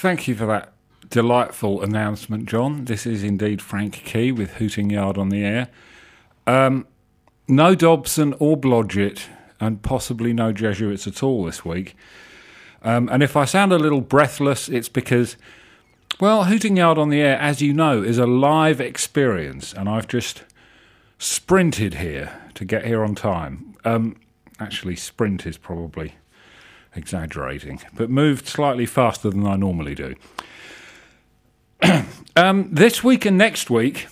Thank you for that delightful announcement, John. This is indeed Frank Key with Hooting Yard on the air. Um, no Dobson or Blodgett, and possibly no Jesuits at all this week. Um, and if I sound a little breathless, it's because, well, Hooting Yard on the air, as you know, is a live experience, and I've just sprinted here to get here on time. Um, actually, sprint is probably exaggerating, but moved slightly faster than I normally do. um, this week and next week,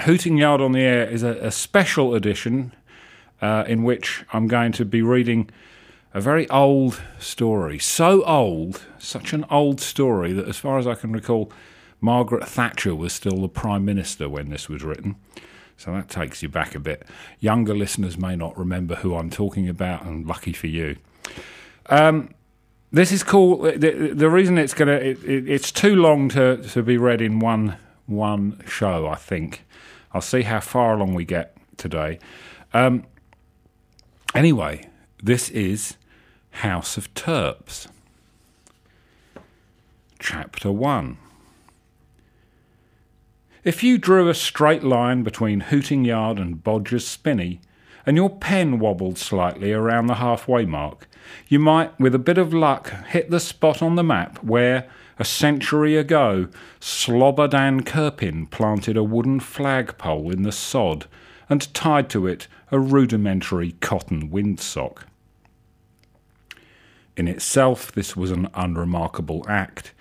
Hooting Yard on the Air is a, a special edition uh, in which I'm going to be reading a very old story. So old, such an old story that, as far as I can recall, Margaret Thatcher was still the Prime Minister when this was written. So that takes you back a bit. Younger listeners may not remember who I'm talking about, and lucky for you. Um, this is cool. The, the reason it's gonna it, it, it's too long to, to be read in one one show. I think I'll see how far along we get today. Um, anyway, this is House of Terps, Chapter One. If you drew a straight line between Hooting Yard and Bodger's Spinney, and your pen wobbled slightly around the halfway mark, you might, with a bit of luck, hit the spot on the map where, a century ago, Slobodan Kirpin planted a wooden flagpole in the sod and tied to it a rudimentary cotton windsock. In itself, this was an unremarkable act.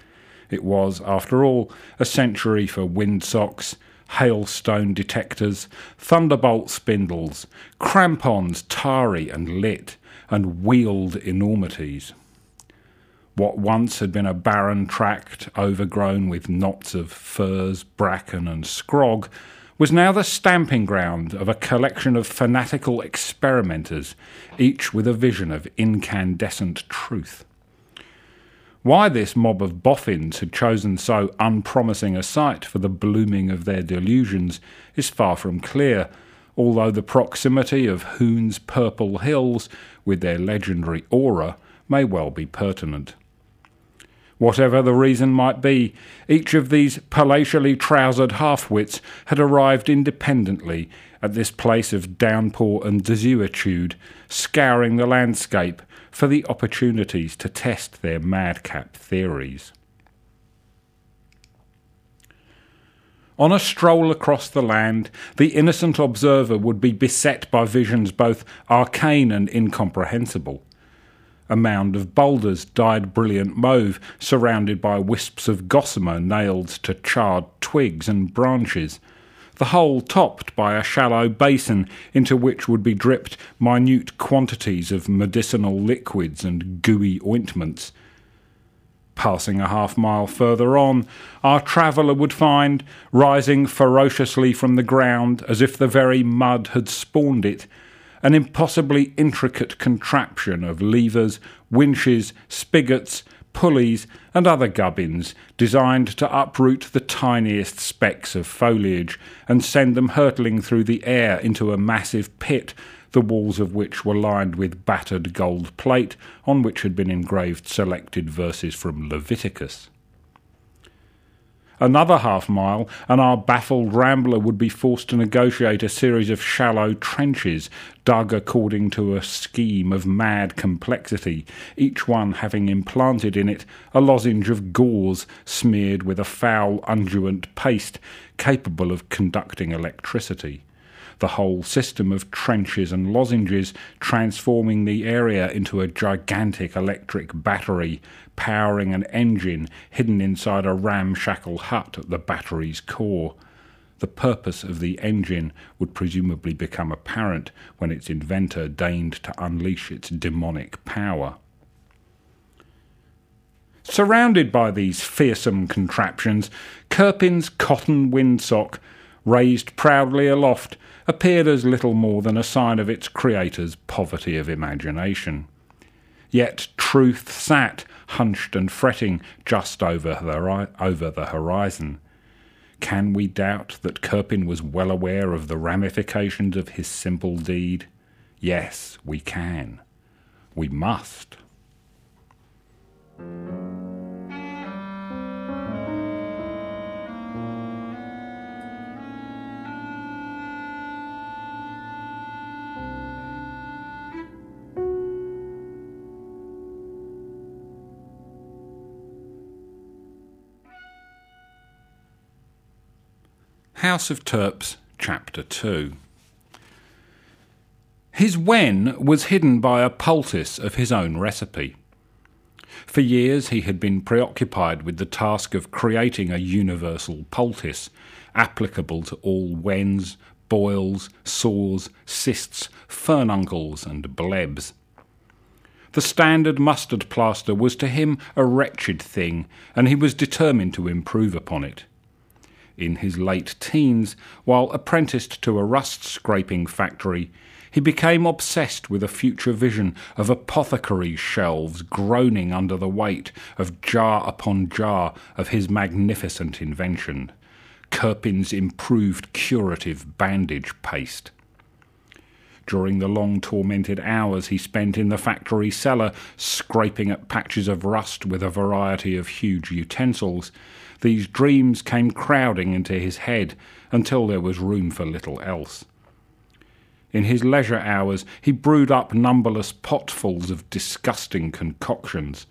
It was, after all, a century for windsocks, hailstone detectors, thunderbolt spindles, crampons tarry and lit, and wheeled enormities. What once had been a barren tract overgrown with knots of furze, bracken, and scrog was now the stamping ground of a collection of fanatical experimenters, each with a vision of incandescent truth. Why this mob of boffins had chosen so unpromising a site for the blooming of their delusions is far from clear, although the proximity of Hoon's purple hills, with their legendary aura, may well be pertinent. Whatever the reason might be, each of these palatially trousered half-wits had arrived independently at this place of downpour and desuetude, scouring the landscape for the opportunities to test their madcap theories. On a stroll across the land, the innocent observer would be beset by visions both arcane and incomprehensible. A mound of boulders dyed brilliant mauve, surrounded by wisps of gossamer nailed to charred twigs and branches, the whole topped by a shallow basin into which would be dripped minute quantities of medicinal liquids and gooey ointments Passing a half mile further on, our traveller would find, rising ferociously from the ground as if the very mud had spawned it, an impossibly intricate contraption of levers, winches, spigots, pulleys, and other gubbins designed to uproot the tiniest specks of foliage and send them hurtling through the air into a massive pit the walls of which were lined with battered gold plate on which had been engraved selected verses from Leviticus. Another half mile, and our baffled rambler would be forced to negotiate a series of shallow trenches dug according to a scheme of mad complexity, each one having implanted in it a lozenge of gauze smeared with a foul unguent paste capable of conducting electricity the whole system of trenches and lozenges, transforming the area into a gigantic electric battery, powering an engine hidden inside a ramshackle hut at the battery's core. The purpose of the engine would presumably become apparent when its inventor deigned to unleash its demonic power. Surrounded by these fearsome contraptions, Kirpin's cotton windsock, raised proudly aloft, appeared as little more than a sign of its creator's poverty of imagination. Yet truth sat, hunched and fretting, just over the, over the horizon. Can we doubt that Kirpin was well aware of the ramifications of his simple deed? Yes, we can. We must. House of Terps, Chapter 2. His wen was hidden by a poultice of his own recipe. For years he had been preoccupied with the task of creating a universal poultice, applicable to all wens, boils, sores, cysts, furuncles, and blebs. The standard mustard plaster was to him a wretched thing, and he was determined to improve upon it in his late teens, while apprenticed to a rust scraping factory, he became obsessed with a future vision of apothecary shelves groaning under the weight of jar upon jar of his magnificent invention, Kirpin's improved curative bandage paste. During the long tormented hours he spent in the factory cellar, scraping at patches of rust with a variety of huge utensils, these dreams came crowding into his head until there was room for little else. In his leisure hours, he brewed up numberless potfuls of disgusting concoctions.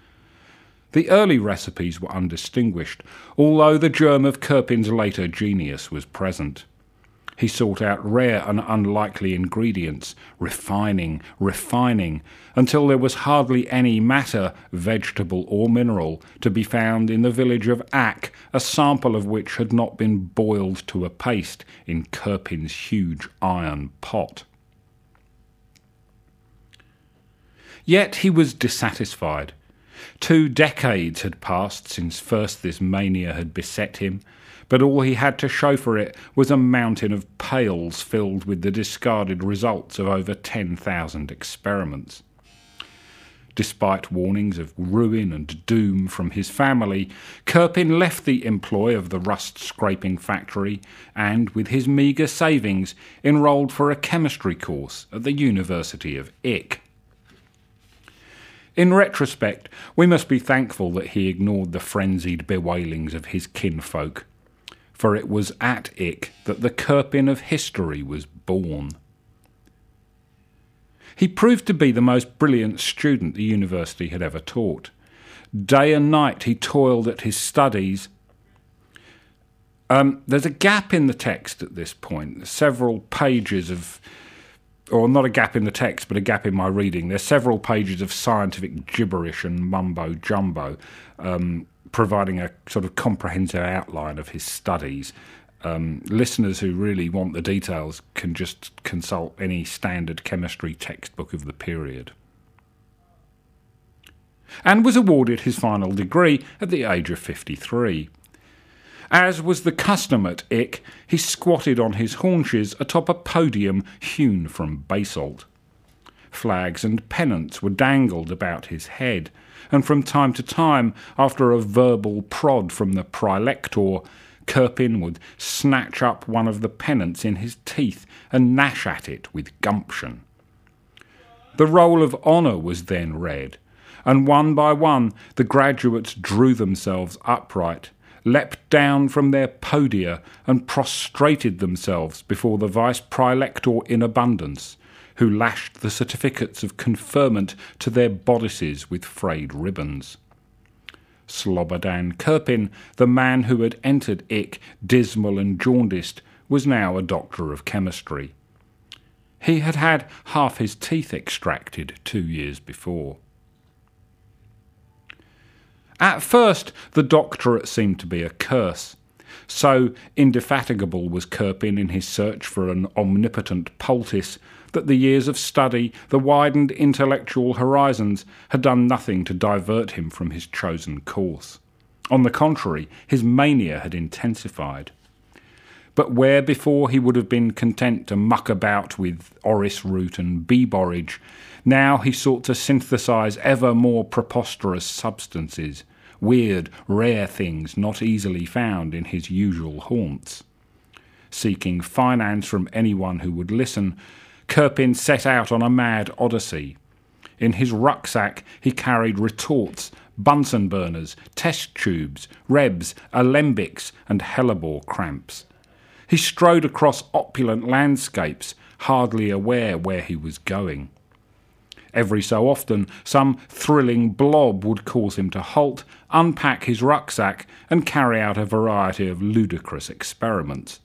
The early recipes were undistinguished, although the germ of Kirpin's later genius was present. He sought out rare and unlikely ingredients, refining, refining, until there was hardly any matter, vegetable or mineral, to be found in the village of Ack, a sample of which had not been boiled to a paste in Kirpin's huge iron pot. Yet he was dissatisfied. Two decades had passed since first this mania had beset him, but all he had to show for it was a mountain of pails filled with the discarded results of over 10,000 experiments. Despite warnings of ruin and doom from his family, Kirpin left the employ of the rust scraping factory and, with his meagre savings, enrolled for a chemistry course at the University of Ick. In retrospect, we must be thankful that he ignored the frenzied bewailings of his kinfolk for it was at Ick that the Kirpin of history was born. He proved to be the most brilliant student the university had ever taught. Day and night he toiled at his studies. Um, there's a gap in the text at this point, several pages of, or not a gap in the text, but a gap in my reading. There's several pages of scientific gibberish and mumbo jumbo. Um, providing a sort of comprehensive outline of his studies. Um, listeners who really want the details can just consult any standard chemistry textbook of the period. And was awarded his final degree at the age of 53. As was the custom at Ick, he squatted on his haunches atop a podium hewn from basalt. Flags and pennants were dangled about his head, and from time to time, after a verbal prod from the praelector, Kirpin would snatch up one of the pennants in his teeth and gnash at it with gumption. The roll of honour was then read, and one by one the graduates drew themselves upright, leapt down from their podia, and prostrated themselves before the vice praelector in abundance, who lashed the certificates of conferment to their bodices with frayed ribbons. Slobodan Kirpin, the man who had entered Ick dismal and jaundiced, was now a doctor of chemistry. He had had half his teeth extracted two years before. At first, the doctorate seemed to be a curse. So indefatigable was Kirpin in his search for an omnipotent poultice that the years of study, the widened intellectual horizons, had done nothing to divert him from his chosen course. On the contrary, his mania had intensified. But where before he would have been content to muck about with orris root and bee borage, now he sought to synthesize ever more preposterous substances, weird, rare things not easily found in his usual haunts. Seeking finance from anyone who would listen, Kirpin set out on a mad odyssey. In his rucksack, he carried retorts, Bunsen burners, test tubes, rebs, alembics, and hellebore cramps. He strode across opulent landscapes, hardly aware where he was going. Every so often, some thrilling blob would cause him to halt, unpack his rucksack, and carry out a variety of ludicrous experiments.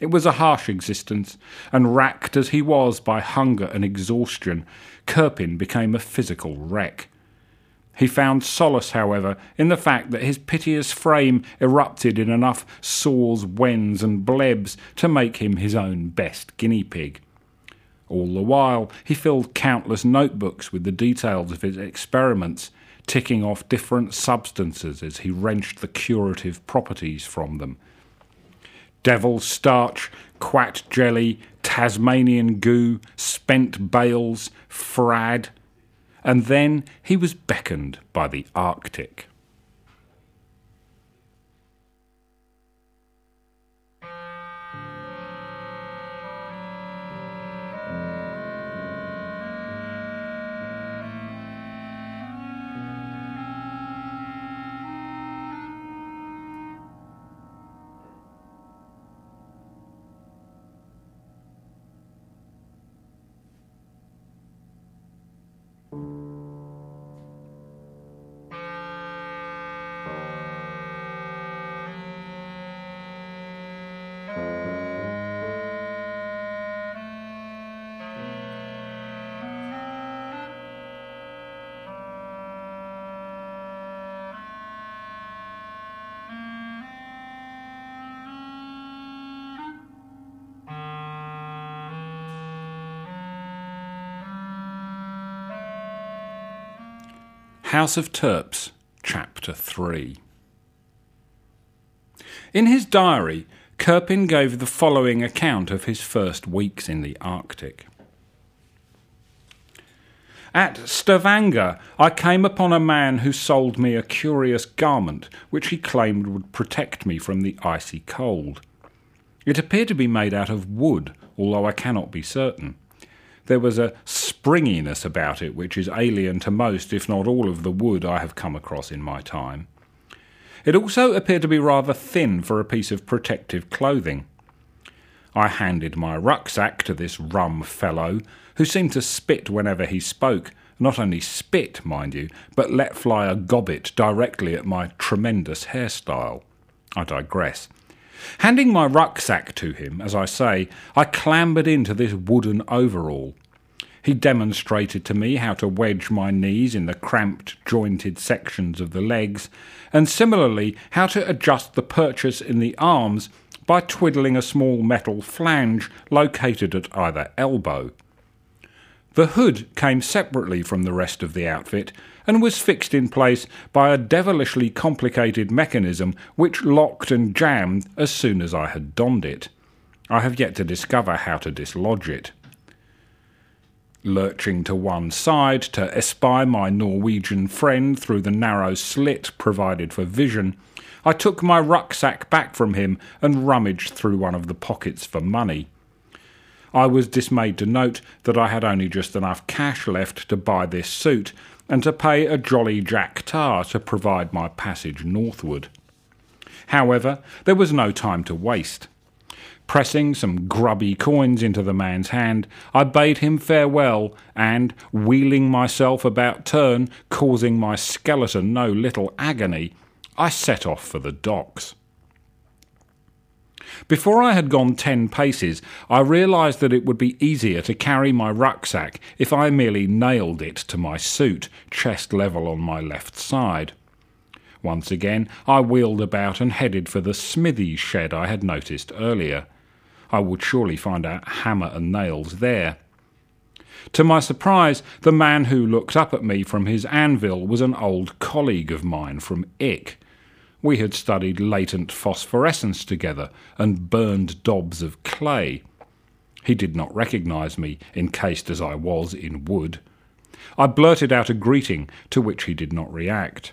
It was a harsh existence, and racked as he was by hunger and exhaustion, Kirpin became a physical wreck. He found solace, however, in the fact that his piteous frame erupted in enough sores, wens, and blebs to make him his own best guinea pig. All the while, he filled countless notebooks with the details of his experiments, ticking off different substances as he wrenched the curative properties from them. Devil's starch, quat jelly, Tasmanian goo, spent bales, frad, and then he was beckoned by the Arctic. House of Terps, Chapter 3. In his diary, Kirpin gave the following account of his first weeks in the Arctic. At Stavanger, I came upon a man who sold me a curious garment which he claimed would protect me from the icy cold. It appeared to be made out of wood, although I cannot be certain. There was a springiness about it which is alien to most, if not all, of the wood I have come across in my time. It also appeared to be rather thin for a piece of protective clothing. I handed my rucksack to this rum fellow, who seemed to spit whenever he spoke, not only spit, mind you, but let fly a gobbet directly at my tremendous hairstyle. I digress. Handing my rucksack to him, as I say, I clambered into this wooden overall. He demonstrated to me how to wedge my knees in the cramped, jointed sections of the legs, and similarly how to adjust the purchase in the arms by twiddling a small metal flange located at either elbow. The hood came separately from the rest of the outfit and was fixed in place by a devilishly complicated mechanism which locked and jammed as soon as I had donned it. I have yet to discover how to dislodge it. Lurching to one side to espy my Norwegian friend through the narrow slit provided for vision, I took my rucksack back from him and rummaged through one of the pockets for money. I was dismayed to note that I had only just enough cash left to buy this suit and to pay a jolly Jack Tar to provide my passage northward. However, there was no time to waste. Pressing some grubby coins into the man's hand, I bade him farewell, and, wheeling myself about turn, causing my skeleton no little agony, I set off for the docks. Before I had gone ten paces, I realised that it would be easier to carry my rucksack if I merely nailed it to my suit, chest level on my left side. Once again, I wheeled about and headed for the smithy shed I had noticed earlier. I would surely find a hammer and nails there. To my surprise, the man who looked up at me from his anvil was an old colleague of mine from Ick. We had studied latent phosphorescence together and burned daubs of clay. He did not recognize me, encased as I was in wood. I blurted out a greeting, to which he did not react.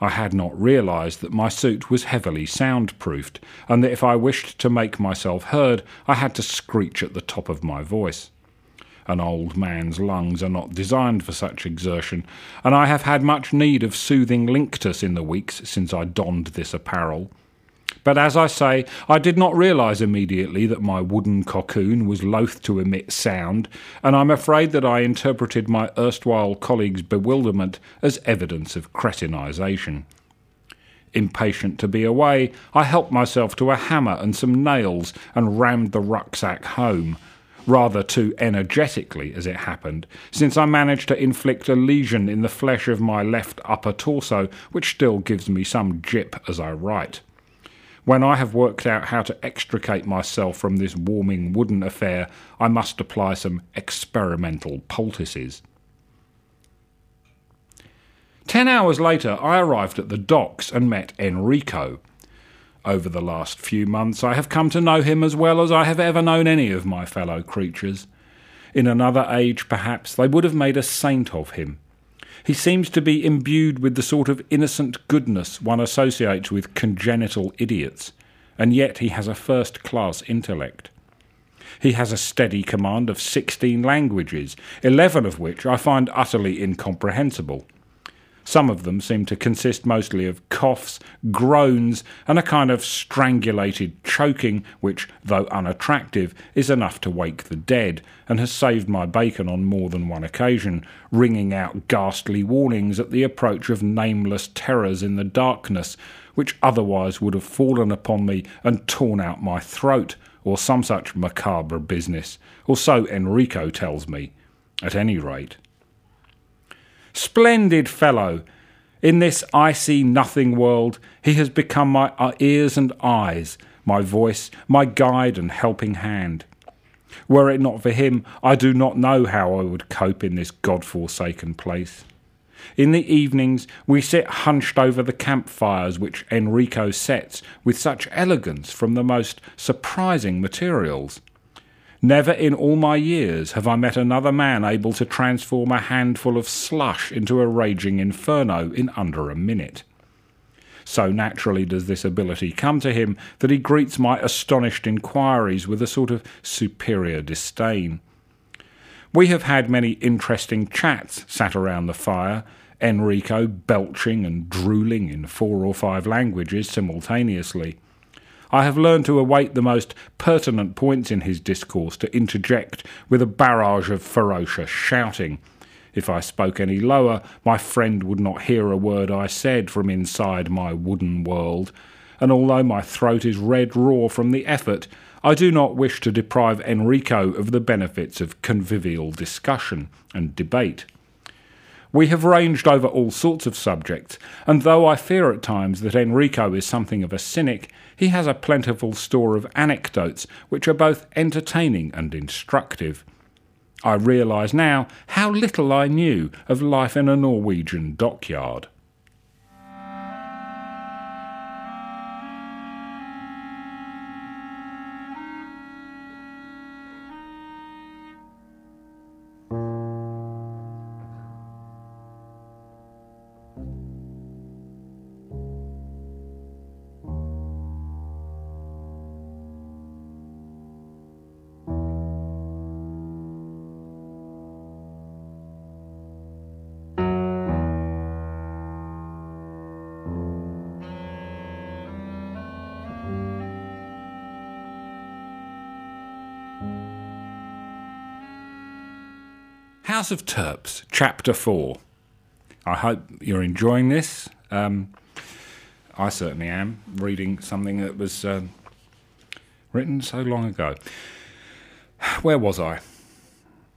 I had not realized that my suit was heavily soundproofed, and that if I wished to make myself heard, I had to screech at the top of my voice. An old man's lungs are not designed for such exertion, and I have had much need of soothing linctus in the weeks since I donned this apparel. But as I say, I did not realise immediately that my wooden cocoon was loath to emit sound, and I'm afraid that I interpreted my erstwhile colleague's bewilderment as evidence of cretinisation. impatient to be away, I helped myself to a hammer and some nails and rammed the rucksack home. Rather too energetically, as it happened, since I managed to inflict a lesion in the flesh of my left upper torso, which still gives me some jip as I write. When I have worked out how to extricate myself from this warming wooden affair, I must apply some experimental poultices. Ten hours later, I arrived at the docks and met Enrico. Over the last few months, I have come to know him as well as I have ever known any of my fellow creatures. In another age, perhaps, they would have made a saint of him. He seems to be imbued with the sort of innocent goodness one associates with congenital idiots, and yet he has a first class intellect. He has a steady command of sixteen languages, eleven of which I find utterly incomprehensible. Some of them seem to consist mostly of coughs, groans, and a kind of strangulated choking, which, though unattractive, is enough to wake the dead, and has saved my bacon on more than one occasion, ringing out ghastly warnings at the approach of nameless terrors in the darkness, which otherwise would have fallen upon me and torn out my throat, or some such macabre business, or so Enrico tells me, at any rate. Splendid fellow! In this icy nothing world, he has become my uh, ears and eyes, my voice, my guide and helping hand. Were it not for him, I do not know how I would cope in this God forsaken place. In the evenings, we sit hunched over the campfires which Enrico sets with such elegance from the most surprising materials. Never in all my years have I met another man able to transform a handful of slush into a raging inferno in under a minute. So naturally does this ability come to him that he greets my astonished inquiries with a sort of superior disdain. We have had many interesting chats sat around the fire, Enrico belching and drooling in four or five languages simultaneously. I have learned to await the most pertinent points in his discourse to interject with a barrage of ferocious shouting. If I spoke any lower, my friend would not hear a word I said from inside my wooden world, and although my throat is red raw from the effort, I do not wish to deprive Enrico of the benefits of convivial discussion and debate. We have ranged over all sorts of subjects, and though I fear at times that Enrico is something of a cynic, he has a plentiful store of anecdotes which are both entertaining and instructive. I realise now how little I knew of life in a Norwegian dockyard. House of Terps, Chapter 4. I hope you're enjoying this. Um, I certainly am, reading something that was um, written so long ago. Where was I?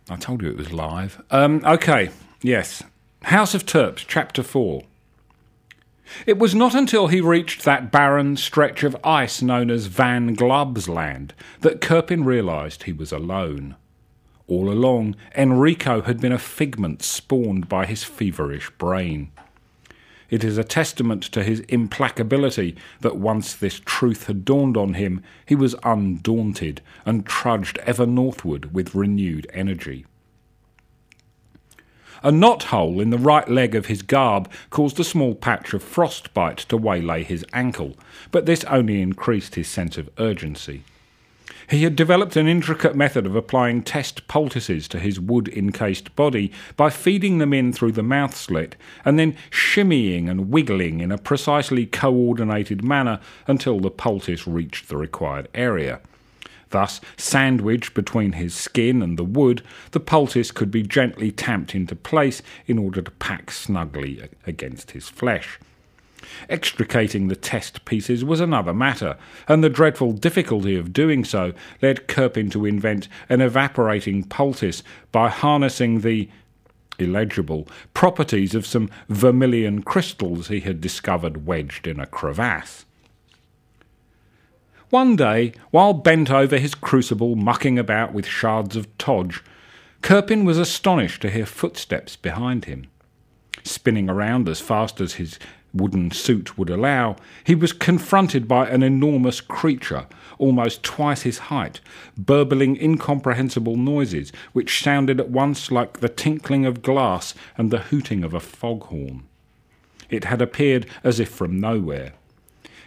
I told you it was live. Um, okay, yes. House of Terps, Chapter 4. It was not until he reached that barren stretch of ice known as Van Glub's land that Kirpin realised he was alone. All along, Enrico had been a figment spawned by his feverish brain. It is a testament to his implacability that once this truth had dawned on him, he was undaunted and trudged ever northward with renewed energy. A knot hole in the right leg of his garb caused a small patch of frostbite to waylay his ankle, but this only increased his sense of urgency. He had developed an intricate method of applying test poultices to his wood encased body by feeding them in through the mouth slit and then shimmying and wiggling in a precisely coordinated manner until the poultice reached the required area. Thus, sandwiched between his skin and the wood, the poultice could be gently tamped into place in order to pack snugly against his flesh. Extricating the test pieces was another matter, and the dreadful difficulty of doing so led Kirpin to invent an evaporating poultice by harnessing the illegible properties of some vermilion crystals he had discovered wedged in a crevasse. One day, while bent over his crucible mucking about with shards of todge, Kirpin was astonished to hear footsteps behind him. Spinning around as fast as his wooden suit would allow, he was confronted by an enormous creature, almost twice his height, burbling incomprehensible noises which sounded at once like the tinkling of glass and the hooting of a foghorn. It had appeared as if from nowhere.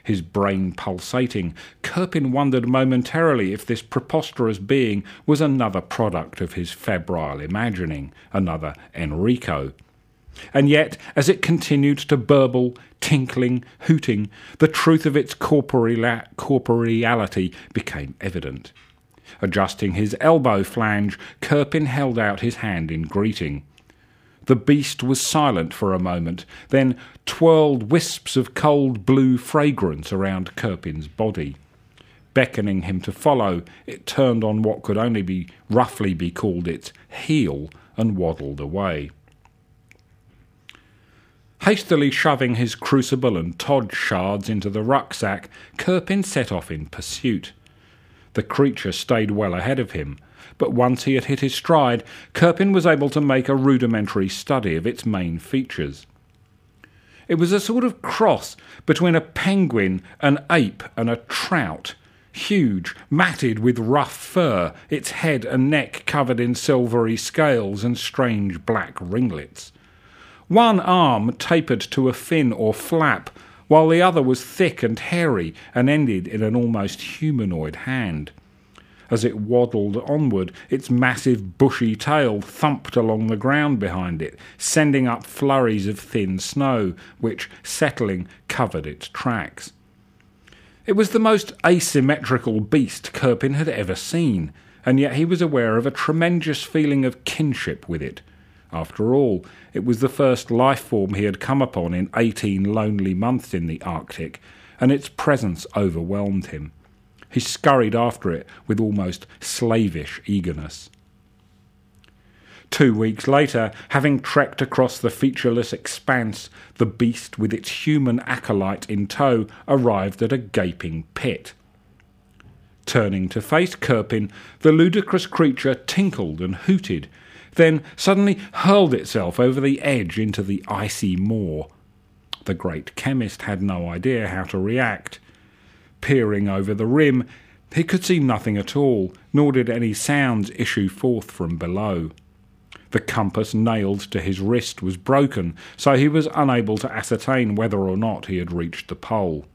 His brain pulsating, Kirpin wondered momentarily if this preposterous being was another product of his febrile imagining, another Enrico. And yet, as it continued to burble, tinkling, hooting, the truth of its corporeality became evident. Adjusting his elbow flange, Kirpin held out his hand in greeting. The beast was silent for a moment, then twirled wisps of cold blue fragrance around Kirpin's body. Beckoning him to follow, it turned on what could only be roughly be called its heel and waddled away. Hastily shoving his crucible and Todge shards into the rucksack, Kirpin set off in pursuit. The creature stayed well ahead of him, but once he had hit his stride, Kirpin was able to make a rudimentary study of its main features. It was a sort of cross between a penguin, an ape, and a trout. Huge, matted with rough fur, its head and neck covered in silvery scales and strange black ringlets. One arm tapered to a fin or flap, while the other was thick and hairy and ended in an almost humanoid hand. As it waddled onward, its massive bushy tail thumped along the ground behind it, sending up flurries of thin snow, which, settling, covered its tracks. It was the most asymmetrical beast Kirpin had ever seen, and yet he was aware of a tremendous feeling of kinship with it. After all, it was the first life form he had come upon in eighteen lonely months in the Arctic, and its presence overwhelmed him. He scurried after it with almost slavish eagerness. Two weeks later, having trekked across the featureless expanse, the beast, with its human acolyte in tow, arrived at a gaping pit. Turning to face Kirpin, the ludicrous creature tinkled and hooted, then suddenly hurled itself over the edge into the icy moor. The great chemist had no idea how to react. Peering over the rim, he could see nothing at all, nor did any sounds issue forth from below. The compass nailed to his wrist was broken, so he was unable to ascertain whether or not he had reached the pole.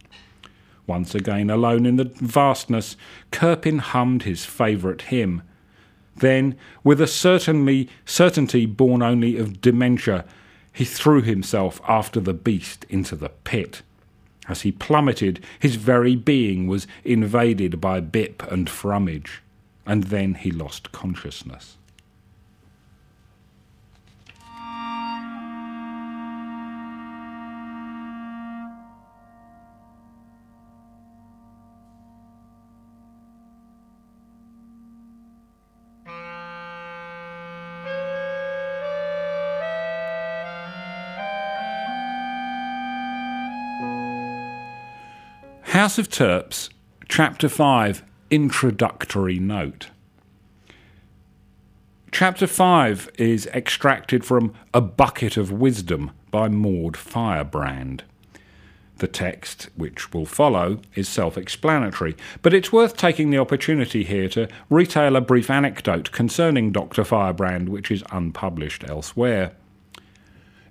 Once again alone in the vastness, Kirpin hummed his favourite hymn, then, with a certainly certainty born only of dementia, he threw himself after the beast into the pit. As he plummeted, his very being was invaded by bip and frummage, and then he lost consciousness. House of Terps, Chapter 5, Introductory Note. Chapter 5 is extracted from A Bucket of Wisdom by Maud Firebrand. The text, which will follow, is self explanatory, but it's worth taking the opportunity here to retail a brief anecdote concerning Dr. Firebrand, which is unpublished elsewhere.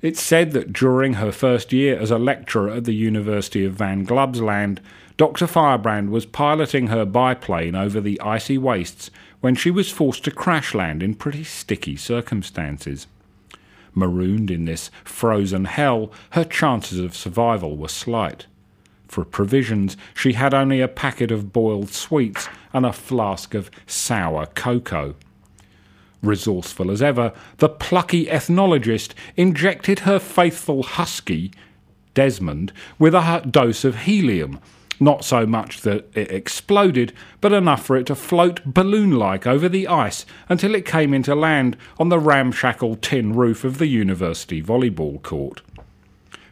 It's said that during her first year as a lecturer at the University of Van Glubsland, Dr. Firebrand was piloting her biplane over the icy wastes when she was forced to crash land in pretty sticky circumstances. Marooned in this frozen hell, her chances of survival were slight. For provisions, she had only a packet of boiled sweets and a flask of sour cocoa. Resourceful as ever, the plucky ethnologist injected her faithful husky Desmond with a dose of helium. Not so much that it exploded, but enough for it to float balloon like over the ice until it came into land on the ramshackle tin roof of the university volleyball court.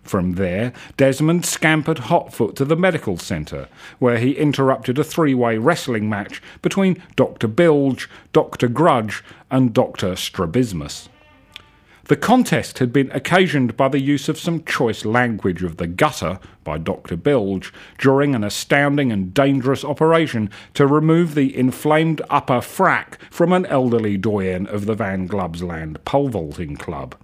From there, Desmond scampered hotfoot to the medical centre, where he interrupted a three way wrestling match between Dr. Bilge, Dr. Grudge, and Dr. Strabismus. The contest had been occasioned by the use of some choice language of the gutter by Dr. Bilge during an astounding and dangerous operation to remove the inflamed upper frack from an elderly doyen of the Van Glubsland pole vaulting club.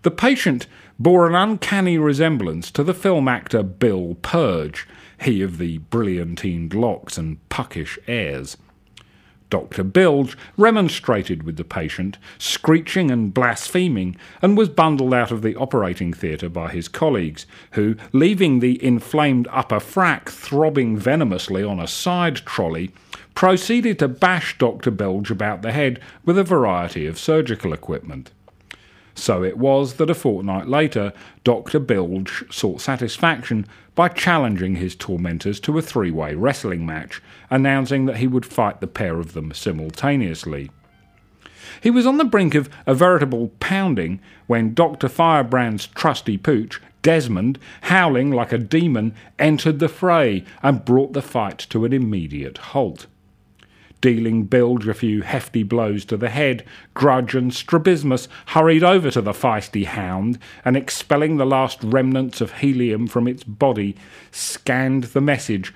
The patient bore an uncanny resemblance to the film actor Bill Purge, he of the brilliantined locks and puckish airs. Dr. Bilge remonstrated with the patient, screeching and blaspheming, and was bundled out of the operating theatre by his colleagues, who, leaving the inflamed upper frack throbbing venomously on a side trolley, proceeded to bash Dr. Bilge about the head with a variety of surgical equipment. So it was that a fortnight later, Dr. Bilge sought satisfaction by challenging his tormentors to a three way wrestling match, announcing that he would fight the pair of them simultaneously. He was on the brink of a veritable pounding when Dr. Firebrand's trusty pooch, Desmond, howling like a demon, entered the fray and brought the fight to an immediate halt dealing Bilge a few hefty blows to the head, Grudge and Strabismus hurried over to the feisty hound and, expelling the last remnants of helium from its body, scanned the message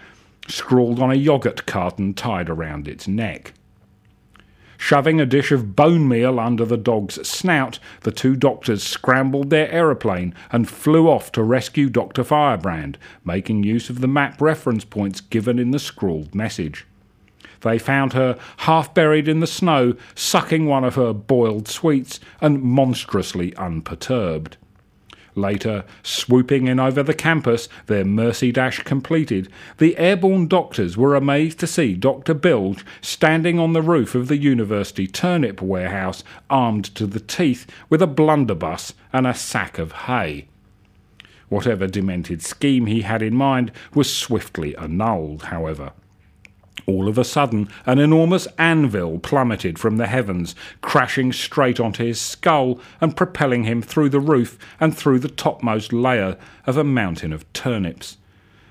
scrawled on a yoghurt carton tied around its neck. Shoving a dish of bone meal under the dog's snout, the two doctors scrambled their aeroplane and flew off to rescue Dr. Firebrand, making use of the map reference points given in the scrawled message. They found her half buried in the snow, sucking one of her boiled sweets, and monstrously unperturbed. Later, swooping in over the campus, their mercy dash completed, the airborne doctors were amazed to see Dr. Bilge standing on the roof of the university turnip warehouse, armed to the teeth with a blunderbuss and a sack of hay. Whatever demented scheme he had in mind was swiftly annulled, however. All of a sudden, an enormous anvil plummeted from the heavens, crashing straight onto his skull and propelling him through the roof and through the topmost layer of a mountain of turnips.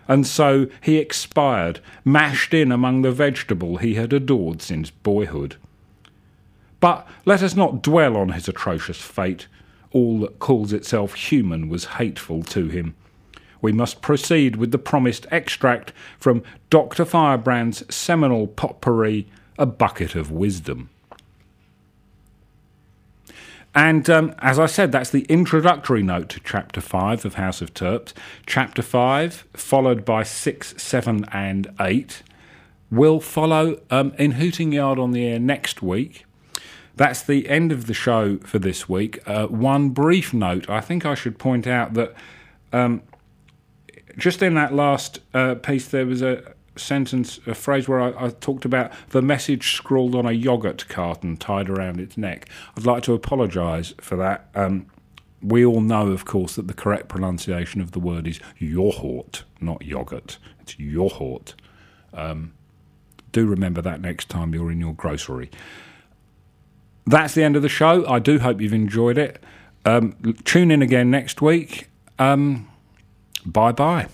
And so he expired, mashed in among the vegetable he had adored since boyhood. But let us not dwell on his atrocious fate. All that calls itself human was hateful to him we must proceed with the promised extract from Dr. Firebrand's seminal potpourri, A Bucket of Wisdom. And um, as I said, that's the introductory note to Chapter 5 of House of Terps. Chapter 5, followed by 6, 7, and 8, will follow um, in Hooting Yard on the Air next week. That's the end of the show for this week. Uh, one brief note I think I should point out that um, just in that last uh, piece, there was a sentence, a phrase where I, I, talked about the message scrawled on a yogurt carton tied around its neck. I'd like to apologise for that. Um, we all know, of course, that the correct pronunciation of the word is yoghurt, not yogurt. It's yoghurt. Um, do remember that next time you're in your grocery. That's the end of the show. I do hope you've enjoyed it. Um, tune in again next week. Um, Bye bye.